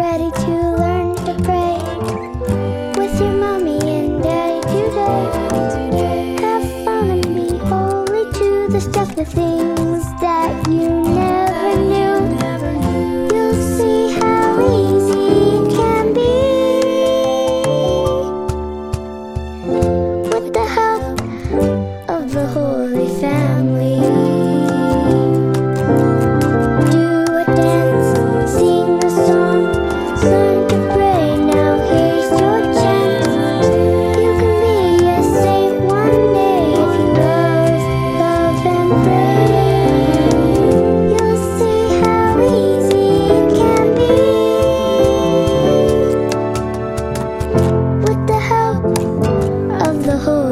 ready to learn to pray with your mommy and daddy today. Have fun and be holy to the stuff, the things that whole